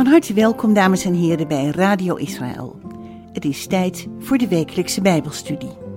Van harte welkom, dames en heren, bij Radio Israël. Het is tijd voor de wekelijkse Bijbelstudie.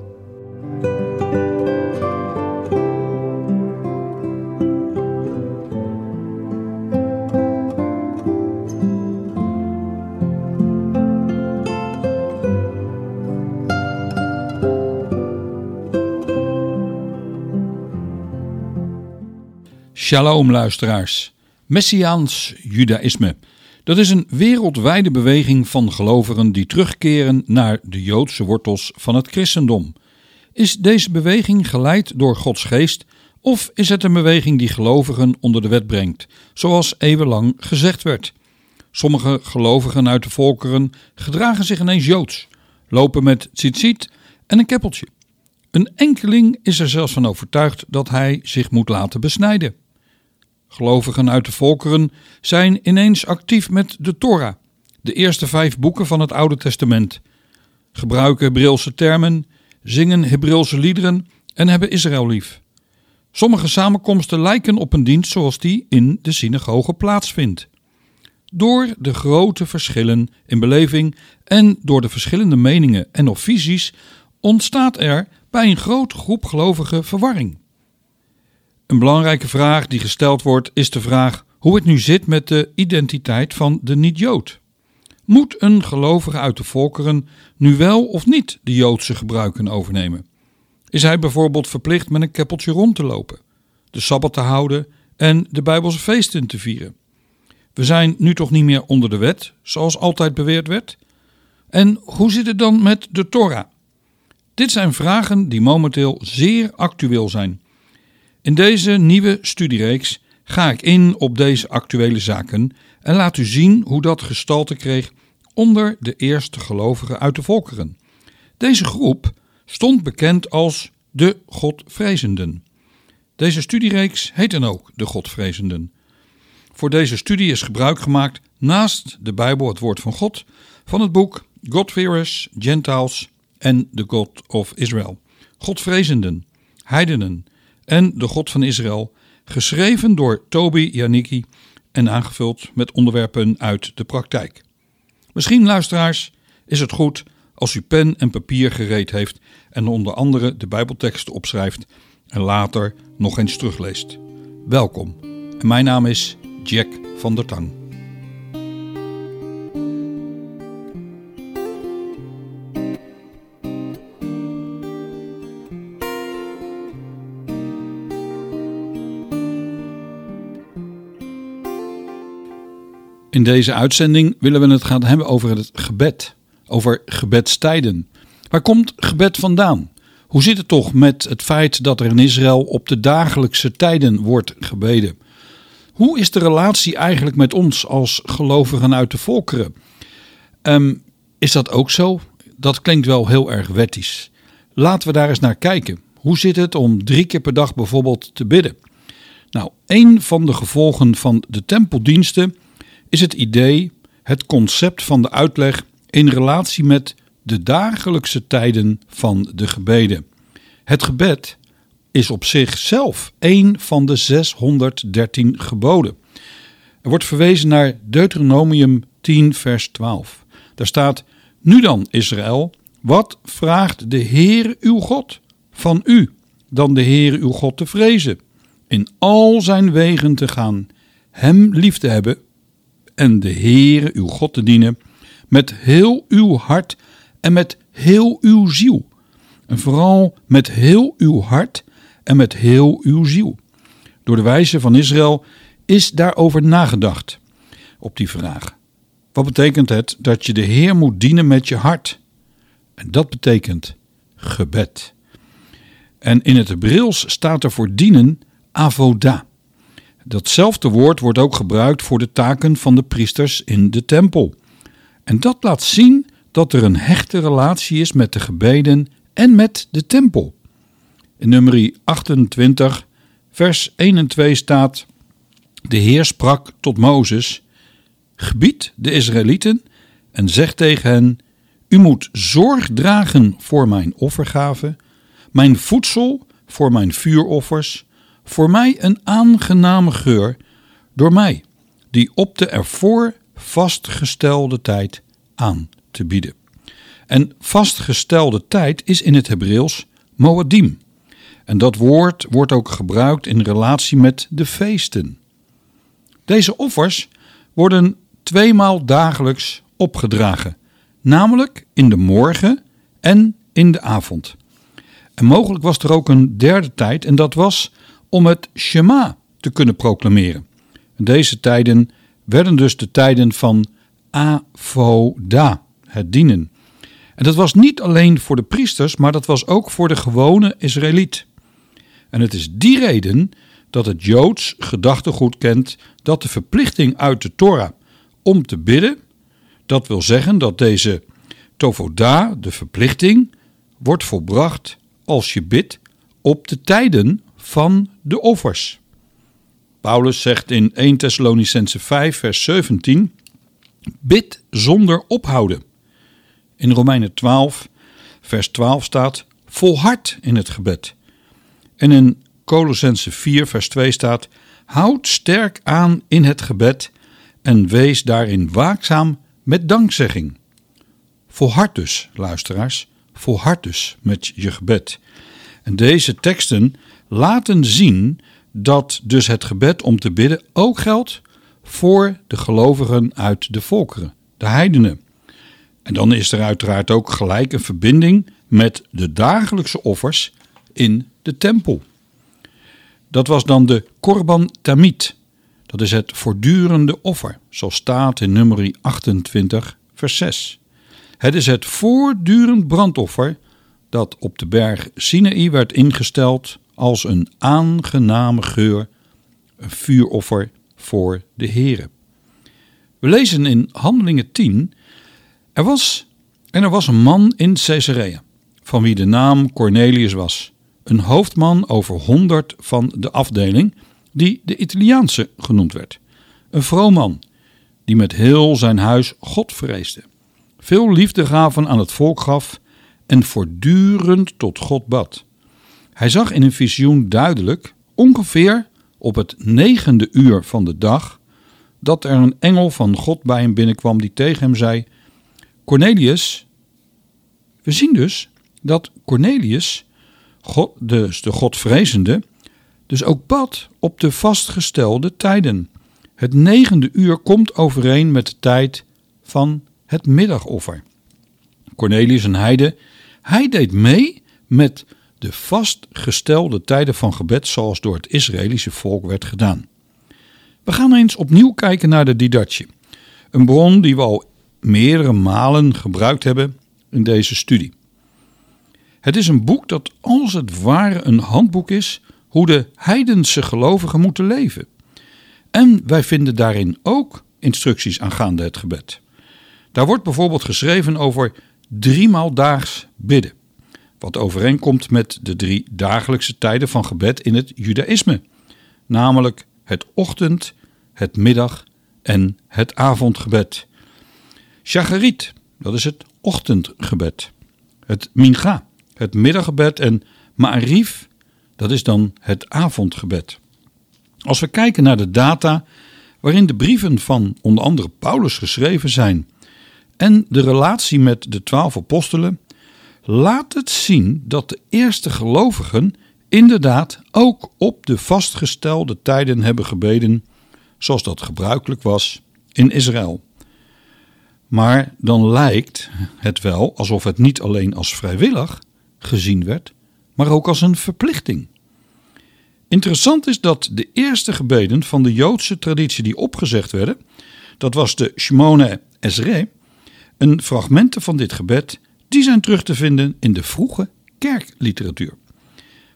Shalom luisteraars. Messiaans Judaïsme. Dat is een wereldwijde beweging van gelovigen die terugkeren naar de Joodse wortels van het christendom. Is deze beweging geleid door Gods geest of is het een beweging die gelovigen onder de wet brengt, zoals eeuwenlang gezegd werd? Sommige gelovigen uit de volkeren gedragen zich ineens Joods, lopen met tzitzit en een keppeltje. Een enkeling is er zelfs van overtuigd dat hij zich moet laten besnijden. Gelovigen uit de volkeren zijn ineens actief met de Torah, de eerste vijf boeken van het Oude Testament, gebruiken Hebreeuwse termen, zingen Hebreeuwse liederen en hebben Israël lief. Sommige samenkomsten lijken op een dienst zoals die in de synagoge plaatsvindt. Door de grote verschillen in beleving en door de verschillende meningen en of visies ontstaat er bij een grote groep gelovigen verwarring. Een belangrijke vraag die gesteld wordt is de vraag hoe het nu zit met de identiteit van de niet-Jood. Moet een gelovige uit de volkeren nu wel of niet de Joodse gebruiken overnemen? Is hij bijvoorbeeld verplicht met een keppeltje rond te lopen, de Sabbat te houden en de Bijbelse feesten te vieren? We zijn nu toch niet meer onder de wet, zoals altijd beweerd werd? En hoe zit het dan met de Torah? Dit zijn vragen die momenteel zeer actueel zijn. In deze nieuwe studiereeks ga ik in op deze actuele zaken en laat u zien hoe dat gestalte kreeg onder de eerste gelovigen uit de volkeren. Deze groep stond bekend als de Godvrezenden. Deze studiereeks heet dan ook de Godvrezenden. Voor deze studie is gebruik gemaakt naast de Bijbel, het woord van God, van het boek Godfearers, Gentiles en the God of Israel. Godvrezenden, heidenen, en de God van Israël, geschreven door Toby Janicki en aangevuld met onderwerpen uit de praktijk. Misschien, luisteraars, is het goed als u pen en papier gereed heeft en onder andere de Bijbelteksten opschrijft en later nog eens terugleest. Welkom. Mijn naam is Jack van der Tang. In deze uitzending willen we het gaan hebben over het gebed, over gebedstijden. Waar komt gebed vandaan? Hoe zit het toch met het feit dat er in Israël op de dagelijkse tijden wordt gebeden? Hoe is de relatie eigenlijk met ons als gelovigen uit de volkeren? Um, is dat ook zo? Dat klinkt wel heel erg wettisch. Laten we daar eens naar kijken. Hoe zit het om drie keer per dag bijvoorbeeld te bidden? Nou, een van de gevolgen van de tempeldiensten is het idee, het concept van de uitleg in relatie met de dagelijkse tijden van de gebeden. Het gebed is op zichzelf een van de 613 geboden. Er wordt verwezen naar Deuteronomium 10, vers 12. Daar staat: Nu dan, Israël, wat vraagt de Heer uw God van u dan de Heer uw God te vrezen, in al zijn wegen te gaan, hem lief te hebben en de Heere uw God te dienen met heel uw hart en met heel uw ziel. En vooral met heel uw hart en met heel uw ziel. Door de wijze van Israël is daarover nagedacht, op die vraag. Wat betekent het dat je de Heer moet dienen met je hart? En dat betekent gebed. En in het Hebreeuws staat er voor dienen avoda. Datzelfde woord wordt ook gebruikt voor de taken van de priesters in de tempel. En dat laat zien dat er een hechte relatie is met de gebeden en met de tempel. In nummer 28, vers 1 en 2 staat: De Heer sprak tot Mozes: Gebied de Israëlieten en zegt tegen hen: U moet zorg dragen voor mijn offergave, mijn voedsel voor mijn vuuroffers, voor mij een aangename geur door mij, die op de ervoor vastgestelde tijd aan te bieden. En vastgestelde tijd is in het Hebreeuws Moadim. En dat woord wordt ook gebruikt in relatie met de feesten. Deze offers worden tweemaal dagelijks opgedragen, namelijk in de morgen en in de avond. En mogelijk was er ook een derde tijd en dat was om het Shema te kunnen proclameren. Deze tijden werden dus de tijden van Avoda, het dienen. En dat was niet alleen voor de priesters, maar dat was ook voor de gewone Israëliet. En het is die reden dat het Joods gedachtegoed kent dat de verplichting uit de Torah om te bidden, dat wil zeggen dat deze tovoda, de verplichting, wordt volbracht als je bidt op de tijden van de offers. Paulus zegt in 1 Thessalonicense 5 vers 17, bid zonder ophouden. In Romeinen 12 vers 12 staat, volhard in het gebed. En in Colossense 4 vers 2 staat, houd sterk aan in het gebed en wees daarin waakzaam met dankzegging. Volhard dus, luisteraars, volhard dus met je gebed. En deze teksten laten zien dat dus het gebed om te bidden ook geldt voor de gelovigen uit de volkeren, de heidenen. En dan is er uiteraard ook gelijk een verbinding met de dagelijkse offers in de tempel. Dat was dan de Korban Tamid. Dat is het voortdurende offer, zoals staat in nummer 28, vers 6. Het is het voortdurend brandoffer dat op de berg Sinaï werd ingesteld als een aangename geur, een vuuroffer voor de Here. We lezen in Handelingen 10, er was, en er was een man in Caesarea, van wie de naam Cornelius was, een hoofdman over honderd van de afdeling, die de Italiaanse genoemd werd. Een vroom man, die met heel zijn huis God vreesde, veel liefdegaven aan het volk gaf en voortdurend tot God bad. Hij zag in een visioen duidelijk, ongeveer op het negende uur van de dag, dat er een engel van God bij hem binnenkwam die tegen hem zei: Cornelius. We zien dus dat Cornelius, God, dus de Godvrezende, dus ook bad op de vastgestelde tijden. Het negende uur komt overeen met de tijd van het middagoffer. Cornelius een heide, hij deed mee met de vastgestelde tijden van gebed zoals door het Israëlische volk werd gedaan. We gaan eens opnieuw kijken naar de Didache, een bron die we al meerdere malen gebruikt hebben in deze studie. Het is een boek dat als het ware een handboek is hoe de heidense gelovigen moeten leven. En wij vinden daarin ook instructies aangaande het gebed. Daar wordt bijvoorbeeld geschreven over driemaal daags bidden, wat overeenkomt met de drie dagelijkse tijden van gebed in het Judaïsme, namelijk het ochtend, het middag en het avondgebed. Shacharit, dat is het ochtendgebed. Het Mincha, het middaggebed en Ma'arif, dat is dan het avondgebed. Als we kijken naar de data waarin de brieven van onder andere Paulus geschreven zijn en de relatie met de twaalf apostelen, laat het zien dat de eerste gelovigen inderdaad ook op de vastgestelde tijden hebben gebeden, zoals dat gebruikelijk was in Israël. Maar dan lijkt het wel alsof het niet alleen als vrijwillig gezien werd, maar ook als een verplichting. Interessant is dat de eerste gebeden van de Joodse traditie die opgezegd werden, dat was de Shmone Esrei, een fragmenten van dit gebed, die zijn terug te vinden in de vroege kerkliteratuur.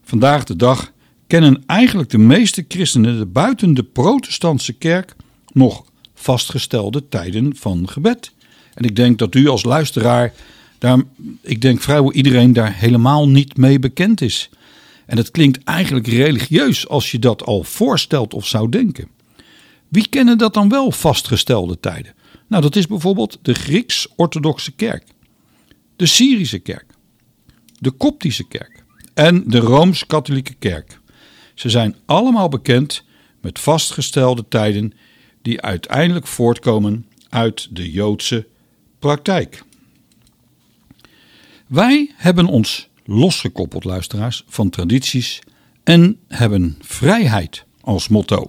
Vandaag de dag kennen eigenlijk de meeste christenen buiten de protestantse kerk nog vastgestelde tijden van gebed. En ik denk dat u als luisteraar, daar, ik denk vrijwel iedereen daar helemaal niet mee bekend is. En het klinkt eigenlijk religieus als je dat al voorstelt of zou denken. Wie kennen dat dan wel vastgestelde tijden? Nou, dat is bijvoorbeeld de Grieks-Orthodoxe Kerk, de Syrische Kerk, de Koptische Kerk en de Rooms-Katholieke Kerk. Ze zijn allemaal bekend met vastgestelde tijden die uiteindelijk voortkomen uit de Joodse praktijk. Wij hebben ons losgekoppeld, luisteraars, van tradities en hebben vrijheid als motto.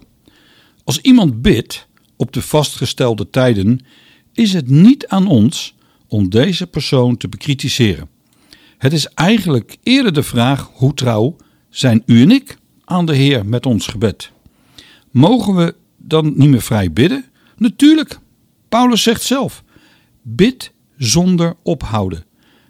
Als iemand bidt op de vastgestelde tijden, is het niet aan ons om deze persoon te bekritiseren. Het is eigenlijk eerder de vraag hoe trouw zijn u en ik aan de Heer met ons gebed. Mogen we dan niet meer vrij bidden? Natuurlijk. Paulus zegt zelf: bid zonder ophouden.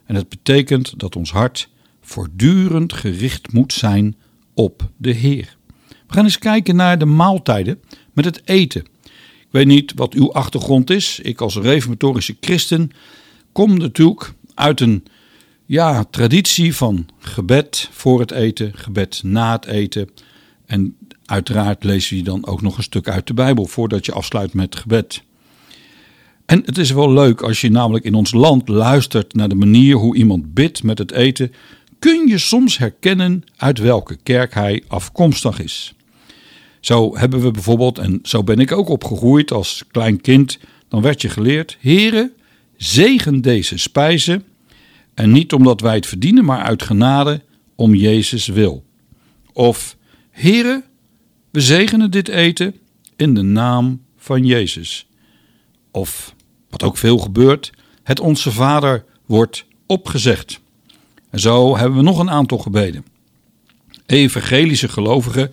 En het betekent dat ons hart voortdurend gericht moet zijn op de Heer. We gaan eens kijken naar de maaltijden met het eten. Ik weet niet wat uw achtergrond is. Ik als reformatorische christen kom natuurlijk uit een ja, traditie van gebed voor het eten, gebed na het eten. En uiteraard lees je dan ook nog een stuk uit de Bijbel voordat je afsluit met gebed. En het is wel leuk als je namelijk in ons land luistert naar de manier hoe iemand bidt met het eten, kun je soms herkennen uit welke kerk hij afkomstig is. Zo hebben we bijvoorbeeld, en zo ben ik ook opgegroeid als klein kind, dan werd je geleerd: Heere, zegen deze spijzen. En niet omdat wij het verdienen, maar uit genade om Jezus wil. Of Heere, we zegenen dit eten in de naam van Jezus. Of, wat ook veel gebeurt, het Onze Vader wordt opgezegd. En zo hebben we nog een aantal gebeden. Evangelische gelovigen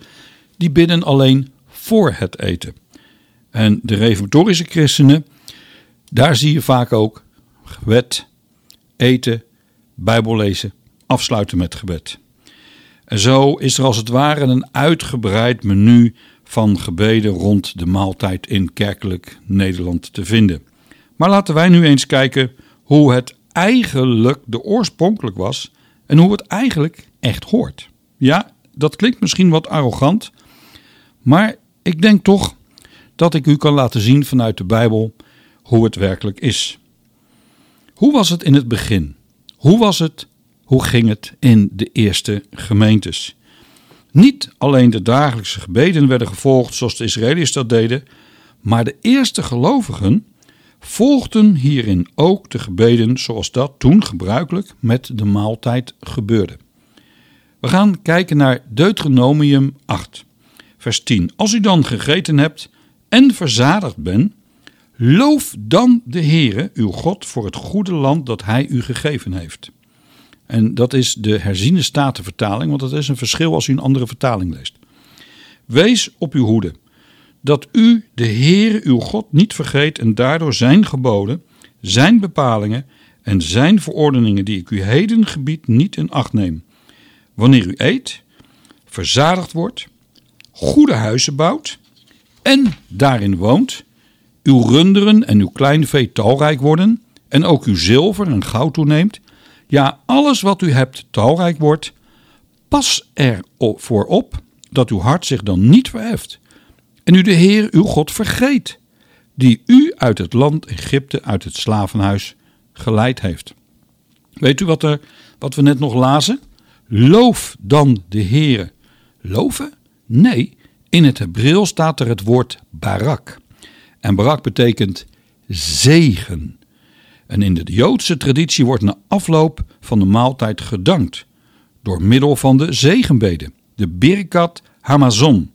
die bidden alleen voor het eten. En de reformatorische christenen, daar zie je vaak ook gebed, eten, bijbel lezen, afsluiten met gebed. En zo is er als het ware een uitgebreid menu van gebeden rond de maaltijd in kerkelijk Nederland te vinden. Maar laten wij nu eens kijken hoe het eigenlijk de oorspronkelijk was en hoe het eigenlijk echt hoort. Ja, dat klinkt misschien wat arrogant, maar ik denk toch dat ik u kan laten zien vanuit de Bijbel hoe het werkelijk is. Hoe was het in het begin? Hoe was het? Hoe ging het in de eerste gemeentes? Niet alleen de dagelijkse gebeden werden gevolgd zoals de Israëliërs dat deden, maar de eerste gelovigen volgden hierin ook de gebeden zoals dat toen gebruikelijk met de maaltijd gebeurde. We gaan kijken naar Deuteronomium 8, vers 10. Als u dan gegeten hebt en verzadigd bent, loof dan de Heere, uw God, voor het goede land dat Hij u gegeven heeft. En dat is de herziene statenvertaling, want dat is een verschil als u een andere vertaling leest. Wees op uw hoede dat u de Heere uw God niet vergeet en daardoor zijn geboden, zijn bepalingen en zijn verordeningen die ik u heden gebied niet in acht neem. Wanneer u eet, verzadigd wordt, goede huizen bouwt en daarin woont, uw runderen en uw kleinvee talrijk worden en ook uw zilver en goud toeneemt, ja alles wat u hebt talrijk wordt, pas er voor op dat uw hart zich dan niet verheft en u de Heer uw God vergeet, die u uit het land Egypte, uit het slavenhuis, geleid heeft. Weet u wat, er, wat we net nog lazen? Loof dan de Heer. Loven? Nee, in het Hebreeuws staat er het woord barak. En barak betekent zegen. En in de Joodse traditie wordt na afloop van de maaltijd gedankt door middel van de zegenbeden, de Birkat Hamazon.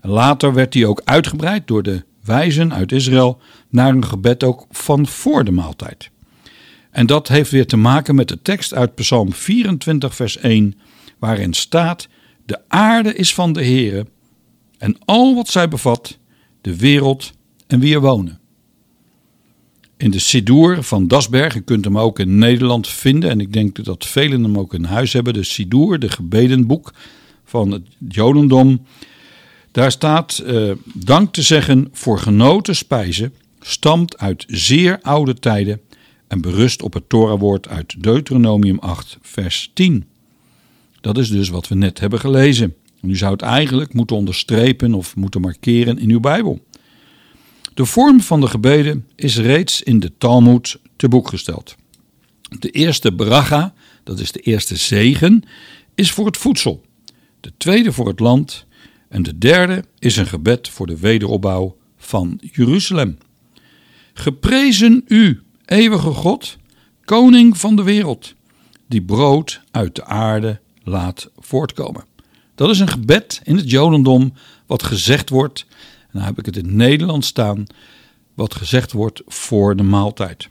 Later werd die ook uitgebreid door de wijzen uit Israël naar een gebed ook van voor de maaltijd. En dat heeft weer te maken met de tekst uit Psalm 24, vers 1, waarin staat: De aarde is van de Heere en al wat zij bevat, de wereld en wie er wonen. In de Sidoer van Dasberg, je kunt hem ook in Nederland vinden, en ik denk dat velen hem ook in huis hebben, de Sidoer, de gebedenboek van het Jodendom. Daar staat uh, dank te zeggen voor genoten spijzen, stamt uit zeer oude tijden en berust op het Torawoord uit Deuteronomium 8, vers 10. Dat is dus wat we net hebben gelezen. U zou het eigenlijk moeten onderstrepen of moeten markeren in uw Bijbel. De vorm van de gebeden is reeds in de Talmud te boek gesteld. De eerste bracha, dat is de eerste zegen, is voor het voedsel. De tweede voor het land. En de derde is een gebed voor de wederopbouw van Jeruzalem. Geprezen u, eeuwige God, koning van de wereld, die brood uit de aarde laat voortkomen. Dat is een gebed in het Jodendom wat gezegd wordt, dan heb ik het in het Nederlands staan, wat gezegd wordt voor de maaltijd.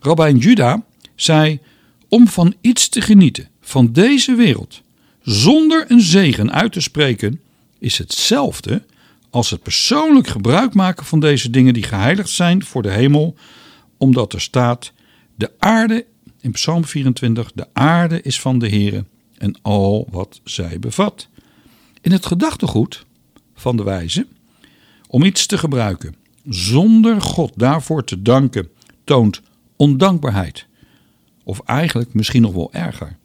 Rabbijn Juda zei: Om van iets te genieten van deze wereld, zonder een zegen uit te spreken, is hetzelfde als het persoonlijk gebruik maken van deze dingen die geheiligd zijn voor de hemel, omdat er staat: De aarde, in Psalm 24, de aarde is van de Heere en al wat zij bevat. In het gedachtegoed van de wijze, om iets te gebruiken zonder God daarvoor te danken, toont ondankbaarheid. Of eigenlijk misschien nog wel erger.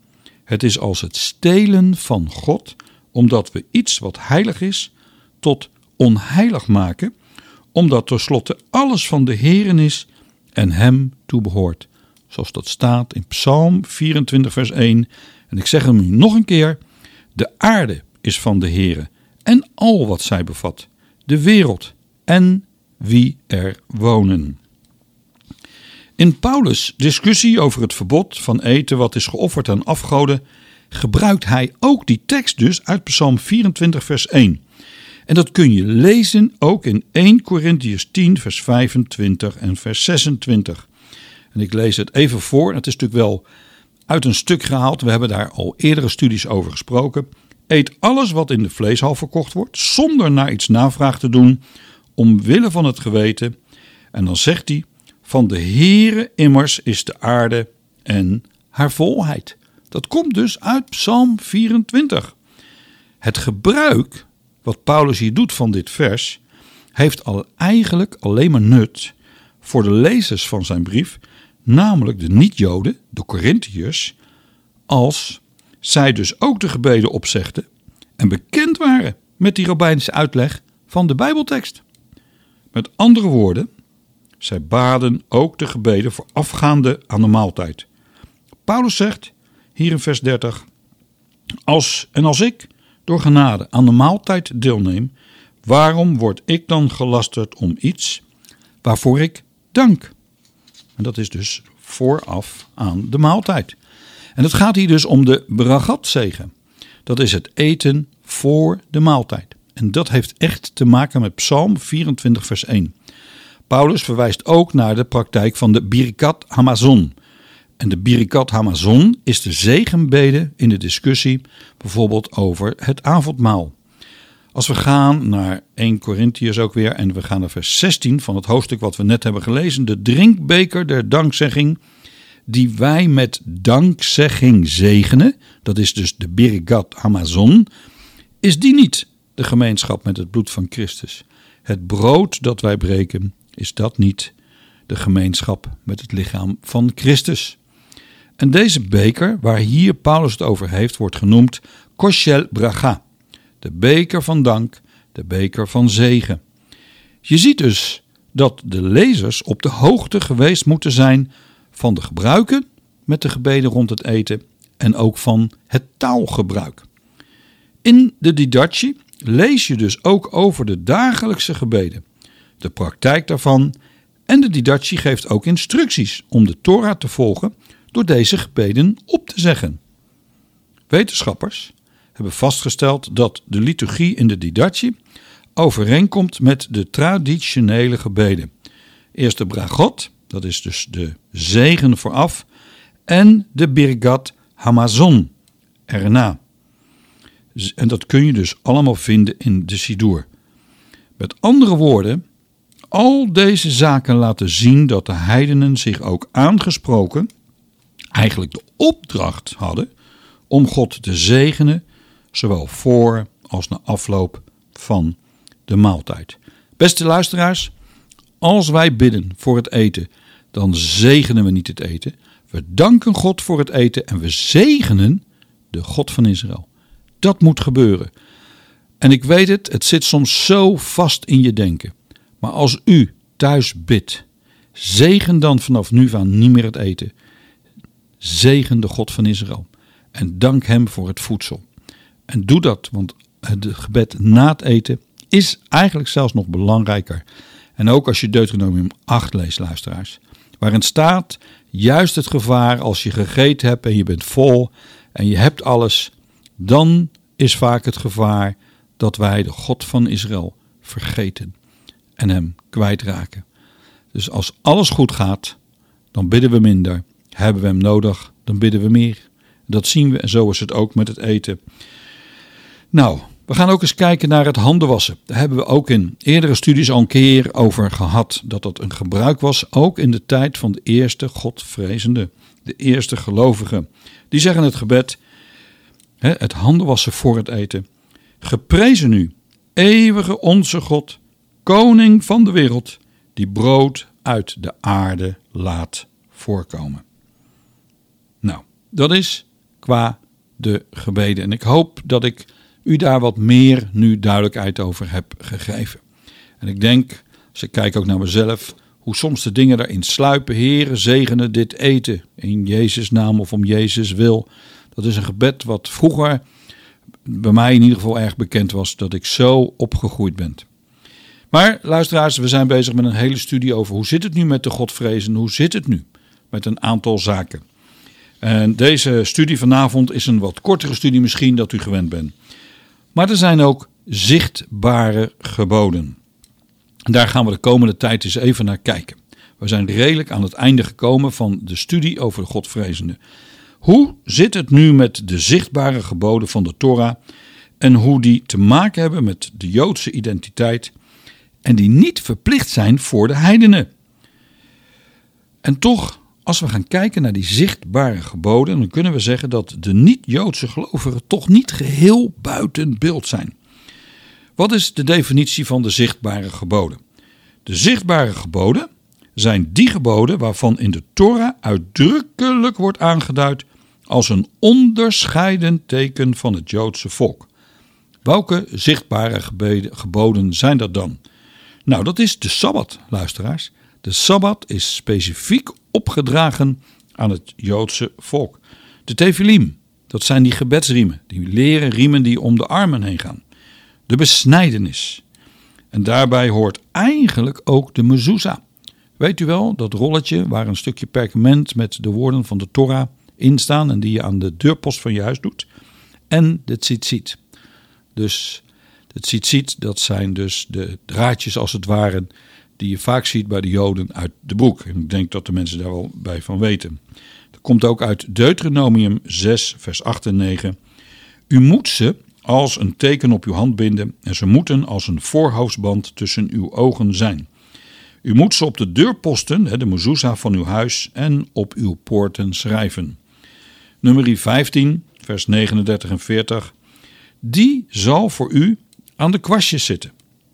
Het is als het stelen van God, omdat we iets wat heilig is, tot onheilig maken, omdat tenslotte alles van de Heeren is en Hem toebehoort. Zoals dat staat in Psalm 24, vers 1. En ik zeg hem nu nog een keer: De aarde is van de Heere en al wat zij bevat, de wereld en wie er wonen. In Paulus' discussie over het verbod van eten wat is geofferd aan afgoden, gebruikt hij ook die tekst dus uit Psalm 24, vers 1. En dat kun je lezen ook in 1 Corinthians 10, vers 25 en vers 26. En ik lees het even voor. Het is natuurlijk wel uit een stuk gehaald. We hebben daar al eerdere studies over gesproken. Eet alles wat in de vleeshal verkocht wordt, zonder naar iets navraag te doen, omwille van het geweten. En dan zegt hij: Van de Heere immers is de aarde en haar volheid. Dat komt dus uit Psalm 24. Het gebruik wat Paulus hier doet van dit vers, heeft al eigenlijk alleen maar nut voor de lezers van zijn brief, namelijk de niet-Joden, de Corinthiërs, als zij dus ook de gebeden opzegden en bekend waren met die rabbijnse uitleg van de Bijbeltekst. Met andere woorden, zij baden ook de gebeden voorafgaande aan de maaltijd. Paulus zegt hier in vers 30: Als en als ik door genade aan de maaltijd deelneem, waarom word ik dan gelasterd om iets waarvoor ik dank? En dat is dus vooraf aan de maaltijd. En het gaat hier dus om de bragatzegen. Dat is het eten voor de maaltijd. En dat heeft echt te maken met Psalm 24, vers 1. Paulus verwijst ook naar de praktijk van de Birkat Hamazon. En de Birkat Hamazon is de zegenbede in de discussie bijvoorbeeld over het avondmaal. Als we gaan naar 1 Corinthiërs ook weer en we gaan naar vers 16 van het hoofdstuk wat we net hebben gelezen, de drinkbeker der dankzegging, die wij met dankzegging zegenen, dat is dus de Birkat Hamazon, is die niet de gemeenschap met het bloed van Christus. Het brood dat wij breken, is dat niet de gemeenschap met het lichaam van Christus. En deze beker, waar hier Paulus het over heeft, wordt genoemd Koshel Braga. De beker van dank, de beker van zegen. Je ziet dus dat de lezers op de hoogte geweest moeten zijn van de gebruiken met de gebeden rond het eten en ook van het taalgebruik. In de Didache lees je dus ook over de dagelijkse gebeden, de praktijk daarvan en de Didache geeft ook instructies om de Torah te volgen door deze gebeden op te zeggen. Wetenschappers hebben vastgesteld dat de liturgie in de Didache overeenkomt met de traditionele gebeden. Eerst de Bragot, dat is dus de zegen vooraf, en de Birgat Hamazon erna. En dat kun je dus allemaal vinden in de Sidur. Met andere woorden, al deze zaken laten zien dat de heidenen zich ook aangesproken eigenlijk de opdracht hadden om God te zegenen, zowel voor als na afloop van de maaltijd. Beste luisteraars, als wij bidden voor het eten, dan zegenen we niet het eten. We danken God voor het eten en we zegenen de God van Israël. Dat moet gebeuren. En ik weet het, het zit soms zo vast in je denken. Maar als u thuis bidt, zegen dan vanaf nu aan niet meer het eten. Zegen de God van Israël en dank Hem voor het voedsel. En doe dat, want het gebed na het eten is eigenlijk zelfs nog belangrijker. En ook als je Deuteronomium 8 leest, luisteraars, waarin staat juist het gevaar als je gegeten hebt en je bent vol en je hebt alles, dan is vaak het gevaar dat wij de God van Israël vergeten en hem kwijtraken. Dus als alles goed gaat, dan bidden we minder. Hebben we hem nodig, dan bidden we meer. Dat zien we en zo is het ook met het eten. Nou, we gaan ook eens kijken naar het handenwassen. Daar hebben we ook in eerdere studies al een keer over gehad. Dat dat een gebruik was, ook in de tijd van de eerste Godvrezende, de eerste gelovigen. Die zeggen het gebed, het handenwassen voor het eten. Geprezen u, eeuwige onze God, koning van de wereld, die brood uit de aarde laat voorkomen. Nou, dat is qua de gebeden. En ik hoop dat ik u daar wat meer nu duidelijkheid over heb gegeven. En ik denk, als ik kijk ook naar mezelf, hoe soms de dingen daarin sluipen. Heren, zegenen dit eten in Jezus' naam of om Jezus wil. Dat is een gebed wat vroeger bij mij in ieder geval erg bekend was, dat ik zo opgegroeid ben. Maar luisteraars, we zijn bezig met een hele studie over hoe zit het nu met de Godvrezen, hoe zit het nu met een aantal zaken. En deze studie vanavond is een wat kortere studie misschien dat u gewend bent. Maar er zijn ook zichtbare geboden. Daar gaan we de komende tijd eens even naar kijken. We zijn redelijk aan het einde gekomen van de studie over de Godvrezende. Hoe zit het nu met de zichtbare geboden van de Torah en hoe die te maken hebben met de Joodse identiteit en die niet verplicht zijn voor de heidenen? En toch als we gaan kijken naar die zichtbare geboden, dan kunnen we zeggen dat de niet-Joodse gelovigen toch niet geheel buiten beeld zijn. Wat is de definitie van de zichtbare geboden? De zichtbare geboden zijn die geboden waarvan in de Torah uitdrukkelijk wordt aangeduid als een onderscheidend teken van het Joodse volk. Welke zichtbare geboden zijn dat dan? Nou, dat is de Sabbat, luisteraars. De Sabbat is specifiek opgedragen aan het Joodse volk. De Tefilim, dat zijn die gebedsriemen, die leren riemen die om de armen heen gaan. De besnijdenis. En daarbij hoort eigenlijk ook de mezuzah. Weet u wel, dat rolletje waar een stukje perkament met de woorden van de Torah in staan en die je aan de deurpost van je huis doet. En de tzitzit. Dus de tzitzit, dat zijn dus de draadjes als het ware die je vaak ziet bij de Joden uit de boek. En ik denk dat de mensen daar wel bij van weten. Dat komt ook uit Deuteronomium 6, vers 8 en 9. U moet ze als een teken op uw hand binden en ze moeten als een voorhoofdsband tussen uw ogen zijn. U moet ze op de deurposten, de mezuzah van uw huis, en op uw poorten schrijven. Nummer 15, vers 39 en 40. Die zal voor u aan de kwastjes zitten,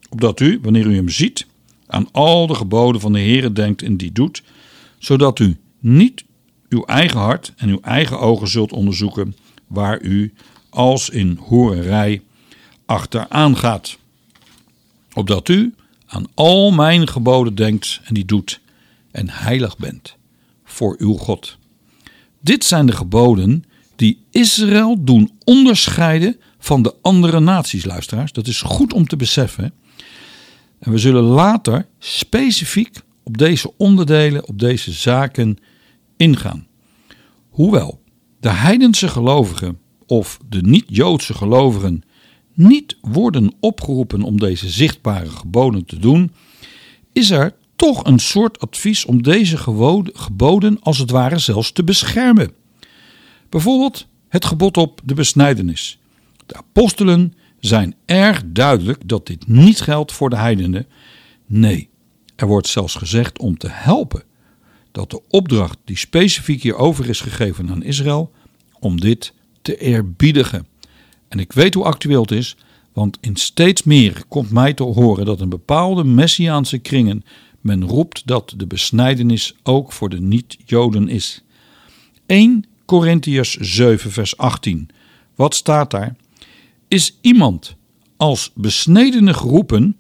opdat u, wanneer u hem ziet, aan al de geboden van de Heere denkt en die doet, zodat u niet uw eigen hart en uw eigen ogen zult onderzoeken, waar u als in hoererij achteraan gaat. Opdat u aan al mijn geboden denkt en die doet, en heilig bent voor uw God. Dit zijn de geboden die Israël doen onderscheiden van de andere naties, luisteraars. Dat is goed om te beseffen. En we zullen later specifiek op deze onderdelen, op deze zaken ingaan. Hoewel de heidense gelovigen of de niet-Joodse gelovigen niet worden opgeroepen om deze zichtbare geboden te doen, is er toch een soort advies om deze geboden als het ware zelfs te beschermen. Bijvoorbeeld het gebod op de besnijdenis. De apostelen zijn erg duidelijk dat dit niet geldt voor de heidenen. Nee, er wordt zelfs gezegd om te helpen dat de opdracht die specifiek hierover is gegeven aan Israël, om dit te eerbiedigen. En ik weet hoe actueel het is, want in steeds meer komt mij te horen dat in bepaalde messiaanse kringen men roept dat de besnijdenis ook voor de niet-Joden is. 1 Korintiërs 7 vers 18. Wat staat daar? Is iemand als besnedene geroepen,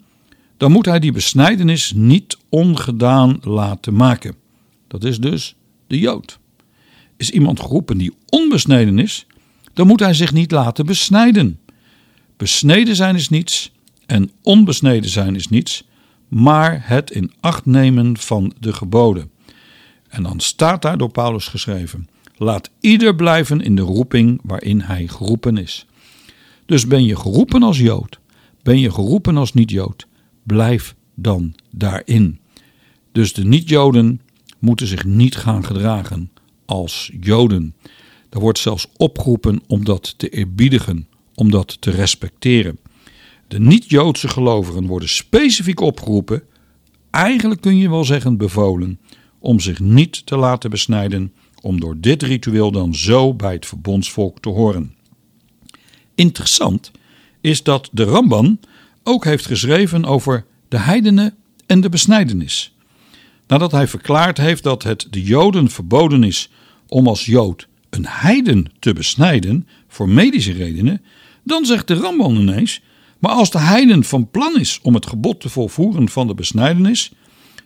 dan moet hij die besnijdenis niet ongedaan laten maken. Dat is dus de Jood. Is iemand geroepen die onbesneden is, dan moet hij zich niet laten besnijden. Besneden zijn is niets en onbesneden zijn is niets, maar het in acht nemen van de geboden. En dan staat daar door Paulus geschreven: Laat ieder blijven in de roeping waarin hij geroepen is. Dus ben je geroepen als Jood, ben je geroepen als niet-Jood, blijf dan daarin. Dus de niet-Joden moeten zich niet gaan gedragen als Joden. Er wordt zelfs opgeroepen om dat te eerbiedigen, om dat te respecteren. De niet-Joodse gelovigen worden specifiek opgeroepen, eigenlijk kun je wel zeggen bevolen, om zich niet te laten besnijden, om door dit ritueel dan zo bij het verbondsvolk te horen. Interessant is dat de Ramban ook heeft geschreven over de heidenen en de besnijdenis. Nadat hij verklaard heeft dat het de Joden verboden is om als Jood een heiden te besnijden voor medische redenen, dan zegt de Ramban ineens: maar als de heiden van plan is om het gebod te volvoeren van de besnijdenis,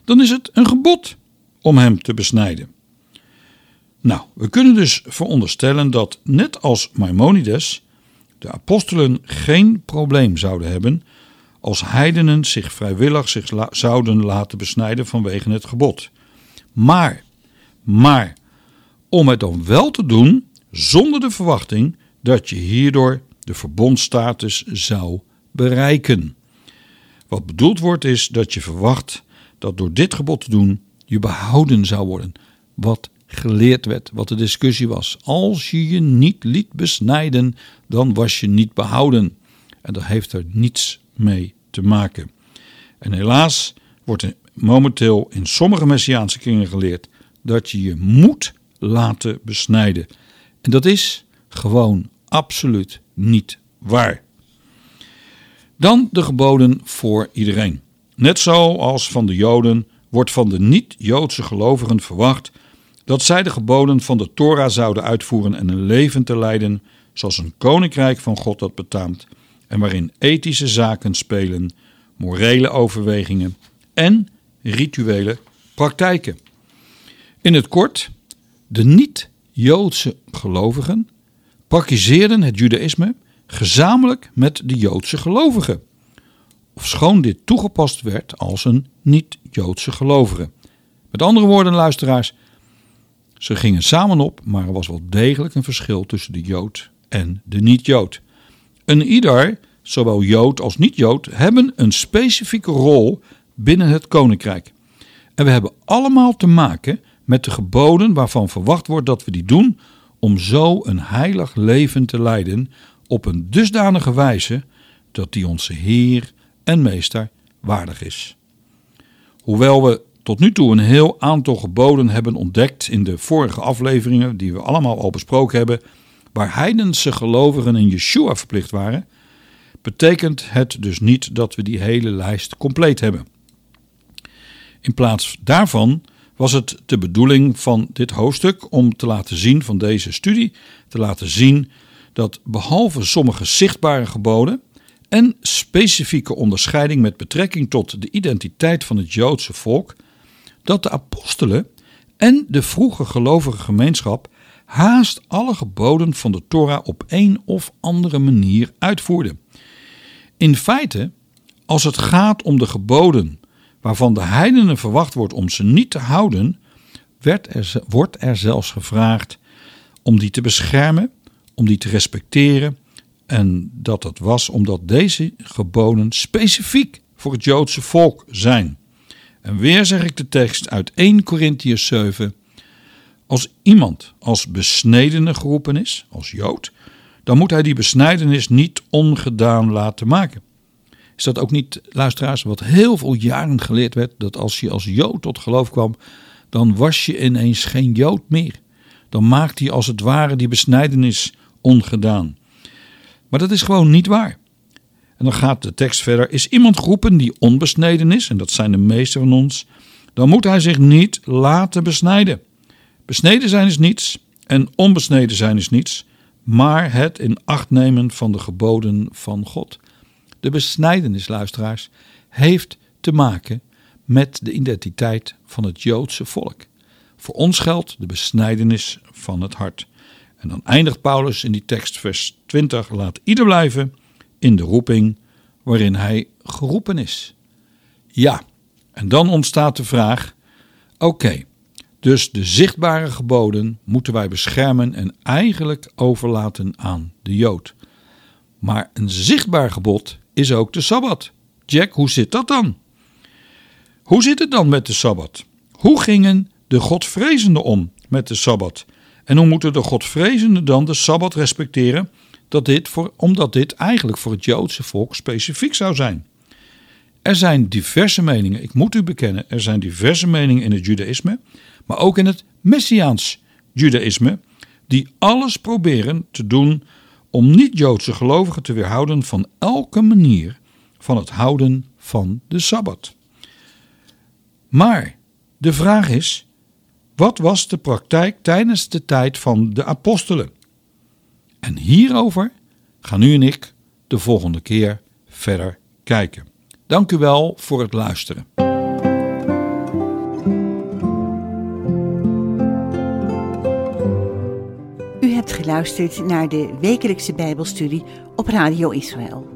dan is het een gebod om hem te besnijden. Nou, we kunnen dus veronderstellen dat, net als Maimonides, de apostelen geen probleem zouden hebben als heidenen zich vrijwillig zich zouden laten besnijden vanwege het gebod. Maar, maar, om het dan wel te doen zonder de verwachting dat je hierdoor de verbondstatus zou bereiken. Wat bedoeld wordt is dat je verwacht dat door dit gebod te doen je behouden zou worden. Wat geleerd werd, wat de discussie was. Als je je niet liet besnijden, dan was je niet behouden. En dat heeft er niets mee te maken. En helaas wordt er momenteel in sommige Messiaanse kringen geleerd dat je je moet laten besnijden. En dat is gewoon absoluut niet waar. Dan de geboden voor iedereen. Net zoals van de Joden wordt van de niet-Joodse gelovigen verwacht dat zij de geboden van de Torah zouden uitvoeren en een leven te leiden zoals een koninkrijk van God dat betaamt en waarin ethische zaken spelen, morele overwegingen en rituele praktijken. In het kort, de niet-Joodse gelovigen praktiseerden het Judaïsme gezamenlijk met de Joodse gelovigen, ofschoon dit toegepast werd als een niet-Joodse gelovige. Met andere woorden, luisteraars, ze gingen samen op, maar er was wel degelijk een verschil tussen de Jood en de niet-Jood. Een ieder, zowel Jood als niet-Jood, hebben een specifieke rol binnen het koninkrijk. En we hebben allemaal te maken met de geboden waarvan verwacht wordt dat we die doen om zo een heilig leven te leiden op een dusdanige wijze dat die onze Heer en Meester waardig is. Hoewel we tot nu toe een heel aantal geboden hebben ontdekt in de vorige afleveringen, die we allemaal al besproken hebben, waar heidense gelovigen in Yeshua verplicht waren, betekent het dus niet dat we die hele lijst compleet hebben. In plaats daarvan was het de bedoeling van dit hoofdstuk om te laten zien van deze studie, te laten zien dat behalve sommige zichtbare geboden en specifieke onderscheiding met betrekking tot de identiteit van het Joodse volk, dat de apostelen en de vroege gelovige gemeenschap haast alle geboden van de Torah op een of andere manier uitvoerden. In feite, als het gaat om de geboden waarvan de heidenen verwacht wordt om ze niet te houden, werd er, wordt er zelfs gevraagd om die te beschermen, om die te respecteren. En dat dat was omdat deze geboden specifiek voor het Joodse volk zijn. En weer zeg ik de tekst uit 1 Corinthians 7. Als iemand als besnedene geroepen is, als Jood, dan moet hij die besnijdenis niet ongedaan laten maken. Is dat ook niet, luisteraars, wat heel veel jaren geleerd werd, dat als je als Jood tot geloof kwam, dan was je ineens geen Jood meer. Dan maakte je als het ware die besnijdenis ongedaan. Maar dat is gewoon niet waar. En dan gaat de tekst verder. Is iemand geroepen die onbesneden is, en dat zijn de meesten van ons, dan moet hij zich niet laten besnijden. Besneden zijn is niets en onbesneden zijn is niets, maar het in acht nemen van de geboden van God. De besnijdenis, luisteraars, heeft te maken met de identiteit van het Joodse volk. Voor ons geldt de besnijdenis van het hart. En dan eindigt Paulus in die tekst, vers 20: Laat ieder blijven in de roeping waarin hij geroepen is. Ja, en dan ontstaat de vraag: oké, dus de zichtbare geboden moeten wij beschermen en eigenlijk overlaten aan de Jood. Maar een zichtbaar gebod is ook de Sabbat. Jack, hoe zit dat dan? Hoe zit het dan met de Sabbat? Hoe gingen de Godvrezenden om met de Sabbat? En hoe moeten de Godvrezenden dan de Sabbat respecteren? Dat dit voor, omdat dit eigenlijk voor het Joodse volk specifiek zou zijn. Er zijn diverse meningen, ik moet u bekennen, er zijn diverse meningen in het Judaïsme, maar ook in het Messiaans Judaïsme, die alles proberen te doen om niet-Joodse gelovigen te weerhouden van elke manier van het houden van de Sabbat. Maar de vraag is: wat was de praktijk tijdens de tijd van de apostelen? En hierover gaan u en ik de volgende keer verder kijken. Dank u wel voor het luisteren. U hebt geluisterd naar de wekelijkse Bijbelstudie op Radio Israël.